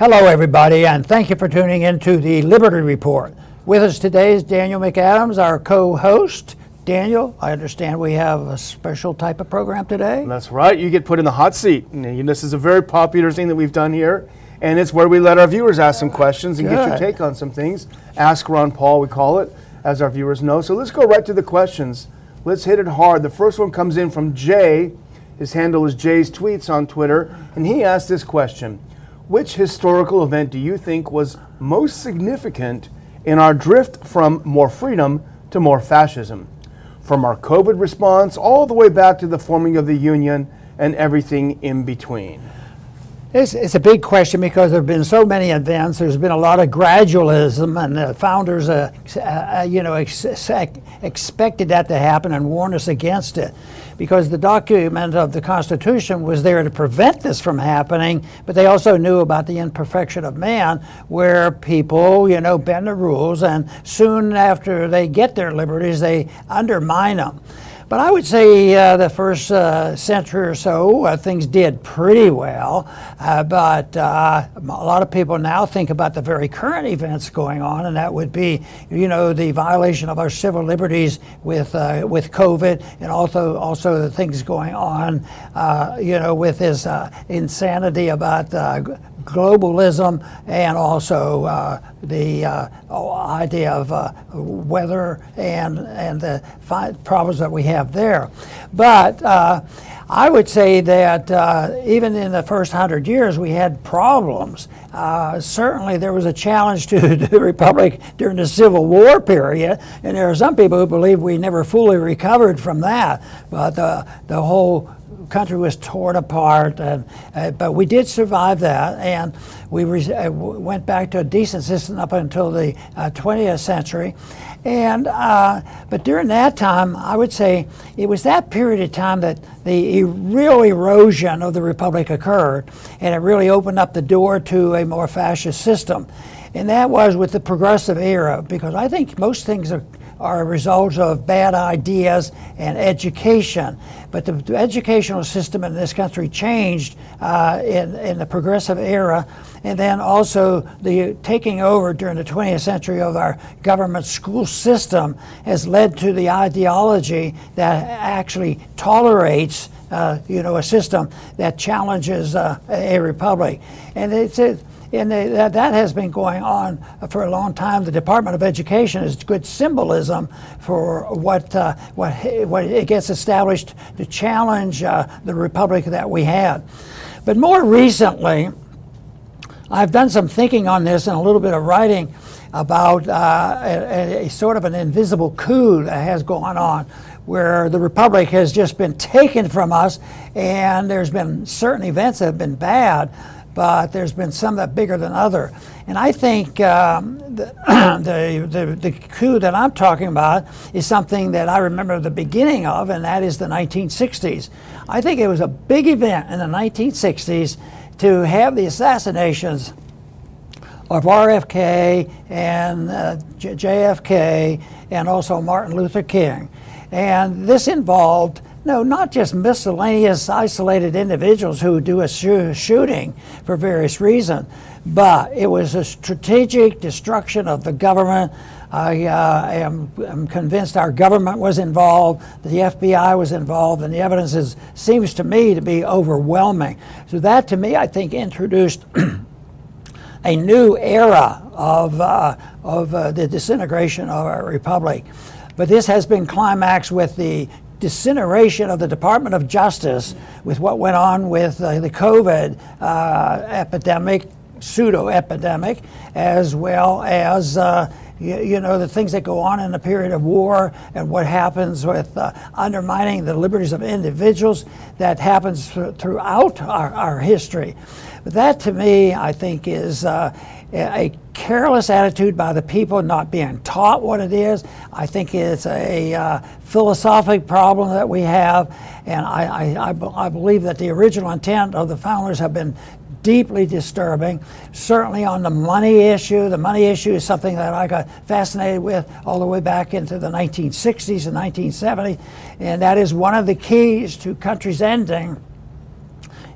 Hello, everybody, and thank you for tuning in to the Liberty Report. With us today is Daniel McAdams, our co host. Daniel, I understand we have a special type of program today. That's right. You get put in the hot seat. And this is a very popular thing that we've done here. And it's where we let our viewers ask some questions and get your take on some things. Ask Ron Paul, we call it, as our viewers know. So let's go right to the questions. Let's hit it hard. The first one comes in from Jay. His handle is Jay's Tweets on Twitter. And he asked this question Which historical event do you think was most significant in our drift from more freedom to more fascism? From our COVID response all the way back to the forming of the Union and everything in between. It's, it's a big question because there have been so many events. There's been a lot of gradualism, and the founders, uh, uh, you know, ex- expected that to happen and warned us against it, because the document of the Constitution was there to prevent this from happening. But they also knew about the imperfection of man, where people, you know, bend the rules, and soon after they get their liberties, they undermine them. But I would say uh, the first uh, century or so, uh, things did pretty well. Uh, but uh, a lot of people now think about the very current events going on, and that would be, you know, the violation of our civil liberties with uh, with COVID, and also also the things going on, you know, with this uh, insanity about globalism and also uh, the uh, idea of uh, weather and and the problems that we have there. But uh, I would say that uh, even in the first hundred years, we had problems. Uh, certainly, there was a challenge to the republic during the Civil War period, and there are some people who believe we never fully recovered from that. But the the whole country was torn apart, and, uh, but we did survive that, and we re- uh, went back to a decent system up until the uh, 20th century. And uh, but during that time, I would say it was that period of time that the real erosion of the republic occurred, and it really opened up the door to a more fascist system. And that was with the progressive era, because I think most things are are a result of bad ideas and education. But the, the educational system in this country changed uh, in, in the progressive era, and then also the taking over during the 20th century of our government school system has led to the ideology that actually tolerates. Uh, you know, a system that challenges uh, a republic, and it's a, and they, that, that has been going on for a long time. The Department of Education is good symbolism for what uh, what what it gets established to challenge uh, the republic that we had. But more recently, I've done some thinking on this and a little bit of writing about uh, a, a sort of an invisible coup that has gone on where the republic has just been taken from us and there's been certain events that have been bad but there's been some that bigger than other. And I think um, the, the, the, the coup that I'm talking about is something that I remember the beginning of, and that is the 1960s. I think it was a big event in the 1960s to have the assassinations of RFK and uh, JFK and also Martin Luther King. And this involved no, not just miscellaneous isolated individuals who do a shoo- shooting for various reasons, but it was a strategic destruction of the government. I uh, am, am convinced our government was involved, the FBI was involved, and the evidence is, seems to me to be overwhelming. So, that to me, I think, introduced a new era of, uh, of uh, the disintegration of our republic. But this has been climaxed with the disintegration of the Department of Justice, with what went on with uh, the COVID uh, epidemic, pseudo epidemic, as well as. Uh, you, you, know the things that go on in a period of war and what happens with uh, undermining the liberties of individuals that happens th- throughout our, our history but that to me i think is uh, a careless attitude by the people not being taught what it is. I think it's a uh, philosophic problem that we have, and I, I, I, I believe that the original intent of the founders have been deeply disturbing. Certainly on the money issue, the money issue is something that I got fascinated with all the way back into the 1960s and 1970s, and that is one of the keys to countries ending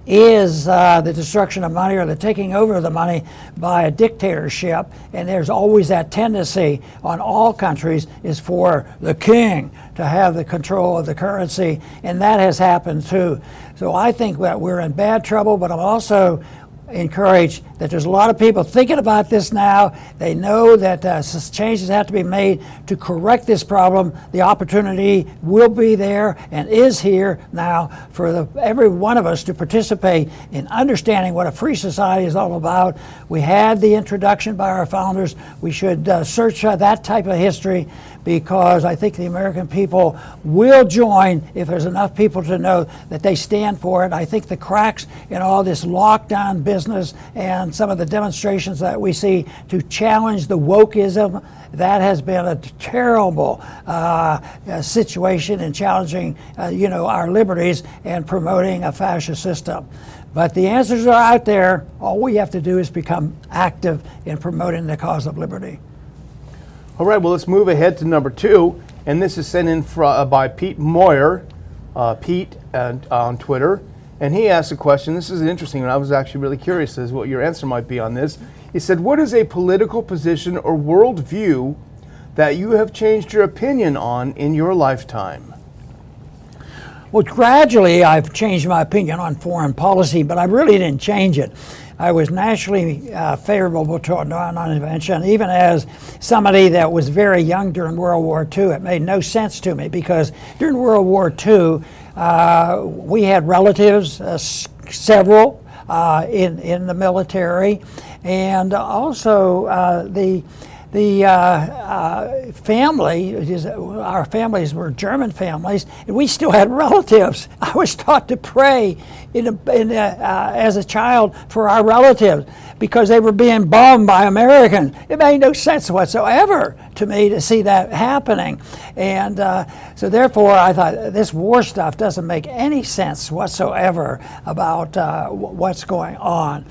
is uh, the destruction of money or the taking over of the money by a dictatorship. And there's always that tendency on all countries is for the king to have the control of the currency, and that has happened too. So I think that we're in bad trouble, but I'm also encourage that there's a lot of people thinking about this now. They know that uh, changes have to be made to correct this problem. The opportunity will be there and is here now for the, every one of us to participate in understanding what a free society is all about. We had the introduction by our founders. We should uh, search uh, that type of history because I think the American people will join if there's enough people to know that they stand for it. I think the cracks in all this lockdown business and some of the demonstrations that we see to challenge the wokeism that has been a terrible uh, uh situation in challenging, uh, you know, our liberties and promoting a fascist system. But the answers are out there. All we have to do is become active in promoting the cause of liberty. All right, well, let's move ahead to number two. And this is sent in uh, by Pete Moyer, uh, Pete uh, on Twitter. And he asked a question. This is interesting, and I was actually really curious as what your answer might be on this. He said, What is a political position or worldview that you have changed your opinion on in your lifetime? Well, gradually I've changed my opinion on foreign policy, but I really didn't change it. I was nationally uh, favorable to non-intervention, even as somebody that was very young during World War II. It made no sense to me because during World War II, uh, we had relatives, uh, several uh, in in the military, and also uh, the the uh, uh, family, our families were German families, and we still had relatives. I was taught to pray in a, in a, uh, as a child for our relatives because they were being bombed by Americans. It made no sense whatsoever to me to see that happening. And uh, so, therefore, I thought this war stuff doesn't make any sense whatsoever about uh, what's going on.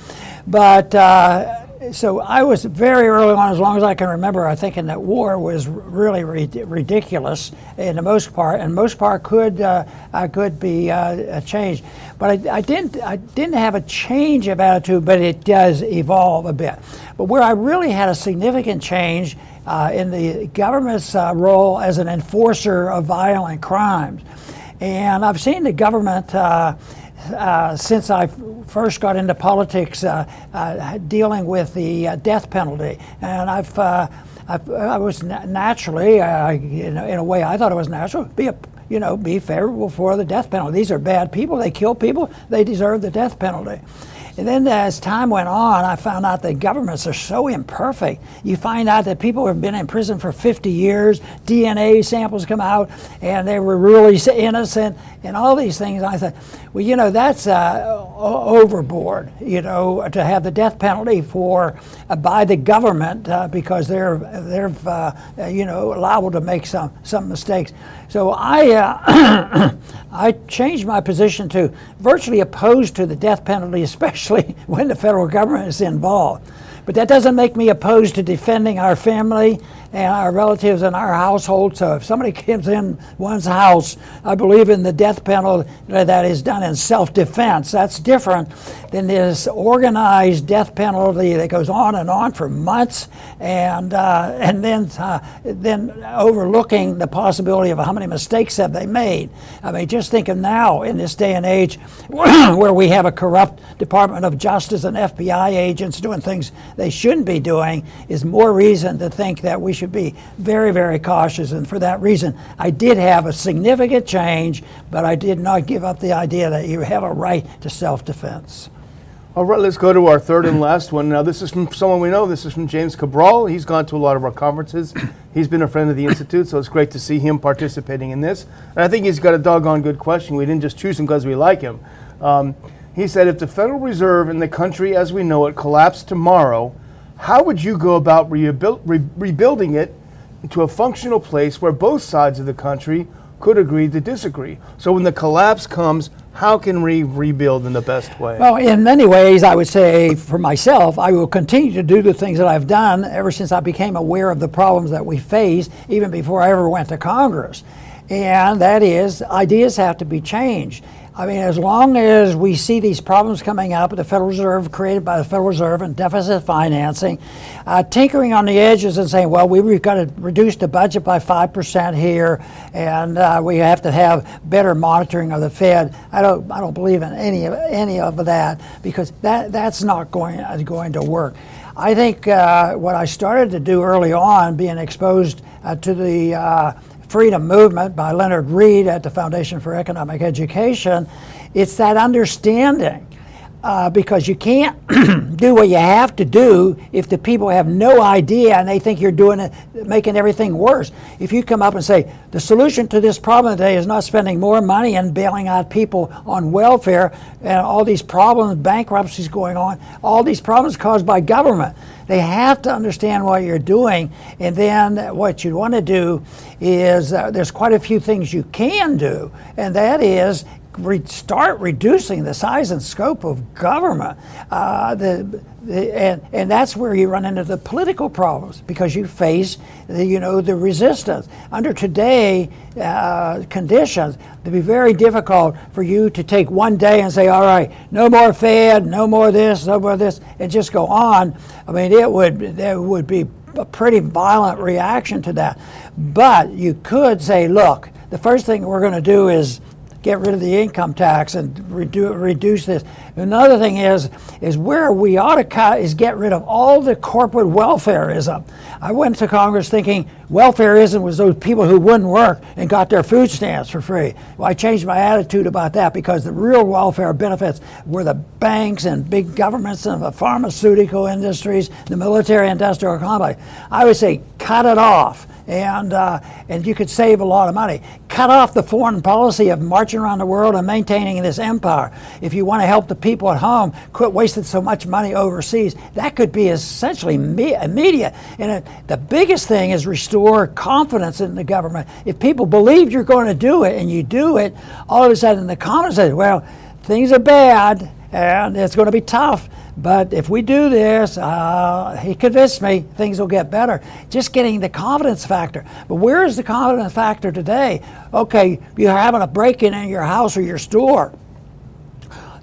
But uh, so I was very early on, as long as I can remember, I thinking that war was really ridiculous in the most part, and most part could uh, uh, could be uh, changed. But I, I, didn't I didn't have a change of attitude, but it does evolve a bit. But where I really had a significant change uh, in the government's uh, role as an enforcer of violent crimes, and I've seen the government. Uh, since I first got into politics, uh, uh, dealing with the uh, death penalty, and I've, I've i was naturally, in, in, a way, I thought it was natural, be a, you know, be favorable for the death penalty. These are bad people. They kill people. They deserve the death penalty. And then as time went on, I found out that governments are so imperfect. You find out that people have been in prison for 50 years, DNA samples come out, and they were really innocent, and all these things. I thought, well, you know, that's uh, overboard, you know, to have the death penalty for uh, by the government uh, because they're they're uh, you know liable to make some some mistakes. So I uh, I changed my position to virtually opposed to the death penalty, especially when the federal government is involved. But that doesn't make me opposed to defending our family and our relatives in our household. So if somebody comes in one's house, I believe in the death penalty that is done in self-defense. That's different than this organized death penalty that goes on and on for months, and uh, and then uh, then overlooking the possibility of how many mistakes have they made. I mean, just think of now in this day and age where we have a corrupt Department of Justice and FBI agents doing things they shouldn't be doing is more reason to think that we should should be very, very cautious. And for that reason, I did have a significant change, but I did not give up the idea that you have a right to self defense. All right, let's go to our third and last one. Now, this is from someone we know. This is from James Cabral. He's gone to a lot of our conferences. He's been a friend of the Institute, so it's great to see him participating in this. And I think he's got a doggone good question. We didn't just choose him because we like him. Um, he said, if the Federal Reserve in the country as we know it collapsed tomorrow, how would you go about rebuild, re- rebuilding it into a functional place where both sides of the country could agree to disagree? So when the collapse comes, how can we rebuild in the best way? Well, in many ways, I would say for myself, I will continue to do the things that I've done ever since I became aware of the problems that we face, even before I ever went to Congress. and that is ideas have to be changed. I mean, as long as we see these problems coming up the Federal Reserve, created by the Federal Reserve and deficit financing, uh, tinkering on the edges and saying, well, we've got to reduce the budget by 5% here, and uh, we have to have better monitoring of the Fed. I don't, I don't believe in any of, any of that because that, that's not going, uh, going to work. I think uh, what I started to do early on, being exposed uh, to the uh, Freedom Movement by Leonard Read at the Foundation for Economic Education, it's that understanding. Uh, because you can't do what you have to do if the people have no idea and they think you're doing it, making everything worse. If you come up and say the solution to this problem today is not spending more money and bailing out people on welfare and all these problems, bankruptcies going on, all these problems caused by government. They have to understand what you're doing, and then what you want to do is uh, there's quite a few things you can do, and that is re- start reducing the size and scope of government. Uh, the, and, and that's where you run into the political problems because you face the, you know the resistance. Under today uh, conditions it'd be very difficult for you to take one day and say all right no more fed no more this no more this and just go on. I mean it would there would be a pretty violent reaction to that. But you could say look the first thing we're going to do is get rid of the income tax and redu- reduce this. Another thing is is where we ought to cut is get rid of all the corporate welfareism. I went to Congress thinking welfareism was those people who wouldn't work and got their food stamps for free. Well, I changed my attitude about that because the real welfare benefits were the banks and big governments and the pharmaceutical industries, the military industrial complex. I would say cut it off and uh, and you could save a lot of money. Cut off the foreign policy of marching around the world and maintaining this empire. If you want to help the people at home, quit wasting so much money overseas. That could be essentially me- immediate. And the biggest thing is restore confidence in the government. If people believe you're going to do it and you do it, all of a sudden the common says, "Well, things are bad." and it's going to be tough. But if we do this, uh, he convinced me things will get better. Just getting the confidence factor. But where is the confidence factor today? Okay, you're having a break in in your house or your store.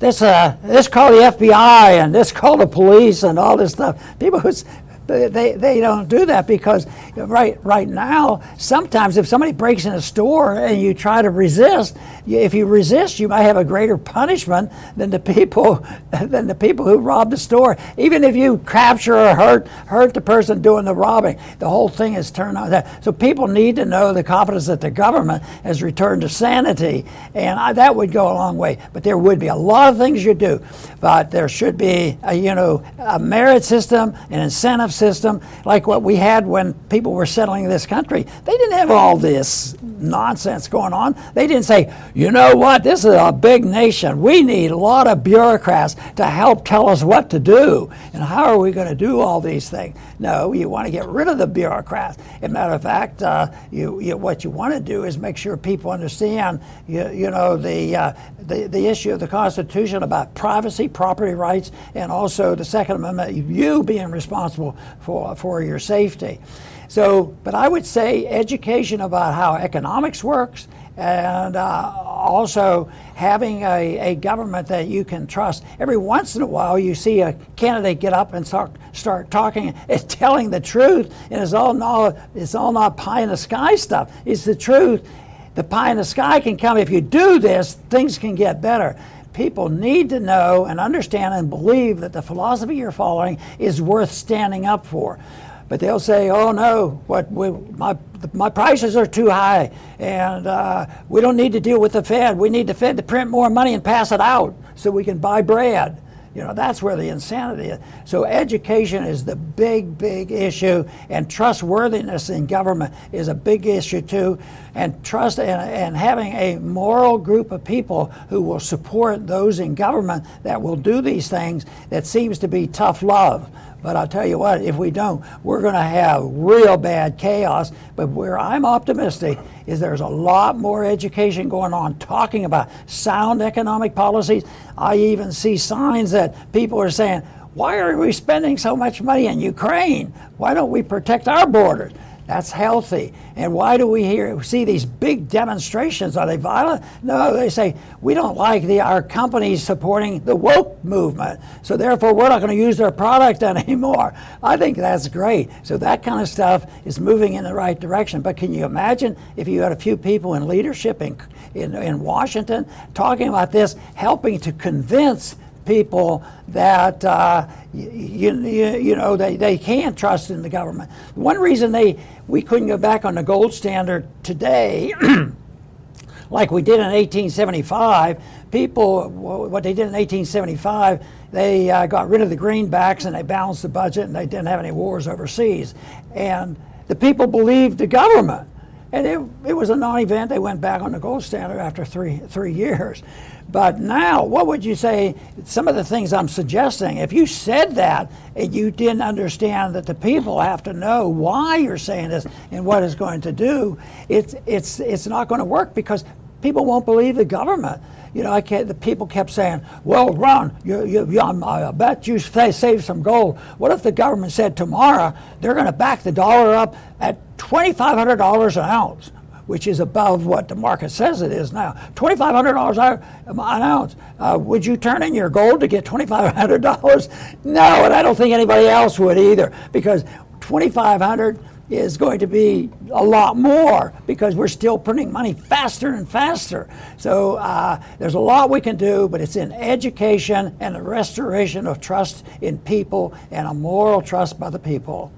This, uh, this call the FBI and this call the police and all this stuff. People who's they, they don't do that because right right now sometimes if somebody breaks in a store and you try to resist if you resist you might have a greater punishment than the people than the people who robbed the store. Even if you capture or hurt hurt the person doing the robbing the whole thing is turned on. That so people need to know the confidence that the government has returned to sanity and I, that would go a long way. But there would be a lot of things you do but there should be a, you know a merit system an incentive system like what we had when people were settling this country. They didn't have all this nonsense going on. They didn't say, you know what, this is a big nation. We need a lot of bureaucrats to help tell us what to do. And how are we going to do all these things? No, you want to get rid of the bureaucrats. As a matter of fact, uh, you, you, what you want to do is make sure people understand, you, you know, the, uh, the, the issue of the Constitution about privacy, property rights, and also the Second Amendment, you being responsible for, for your safety. So, but I would say education about how economics works and uh, also having a, a government that you can trust. Every once in a while, you see a candidate get up and start, start talking and telling the truth, and it's all, not, it's all not pie in the sky stuff. It's the truth. The pie in the sky can come. If you do this, things can get better people need to know and understand and believe that the philosophy you're following is worth standing up for. But they'll say, "Oh no, what we, my my prices are too high, and uh, we don't need to deal with the Fed. We need the Fed to print more money and pass it out so we can buy bread." You know, that's where the insanity is. So education is the big, big issue, and trustworthiness in government is a big issue too. And trust and, and having a moral group of people who will support those in government that will do these things that seems to be tough love. But I'll tell you what, if we don't, we're going to have real bad chaos. But where I'm optimistic is there's a lot more education going on talking about sound economic policies. I even see signs that people are saying, why are we spending so much money in Ukraine? Why don't we protect our borders? That's healthy. And why do we hear see these big demonstrations? Are they violent? No, they say we don't like the our companies supporting the woke movement, so therefore we're not going to use their product anymore. I think that's great. So that kind of stuff is moving in the right direction. But can you imagine if you had a few people in leadership in in, in Washington talking about this, helping to convince people that uh, you, you, you know they, they can't trust in the government. One reason they we couldn't go back on the gold standard today, like we did in 1875, people what they did in 1875, they uh, got rid of the greenbacks and they balanced the budget and they didn't have any wars overseas, and the people believed the government. And it, it was a non-event. They went back on the gold standard after three three years. But now, what would you say? Some of the things I'm suggesting. If you said that and you didn't understand that the people have to know why you're saying this and what it's going to do, it's it's it's not going to work because people won't believe the government. You know, I can't, the people kept saying, "Well, Ron, you, you, you, I bet you saved some gold." What if the government said tomorrow they're going to back the dollar up at twenty-five hundred dollars an ounce, which is above what the market says it is now? Twenty-five hundred dollars an ounce. Uh, would you turn in your gold to get twenty-five hundred dollars? No, and I don't think anybody else would either, because twenty-five hundred is going to be a lot more because we're still printing money faster and faster. So uh, there's a lot we can do, but it's in education and the restoration of trust in people and a moral trust by the people.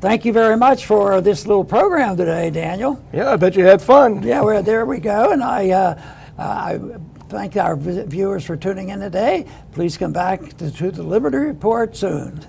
Thank you very much for this little program today, Daniel. Yeah, I bet you had fun. Yeah, well, there we go. And I, uh, I thank our viewers for tuning in today. Please come back to, to the Liberty Report soon.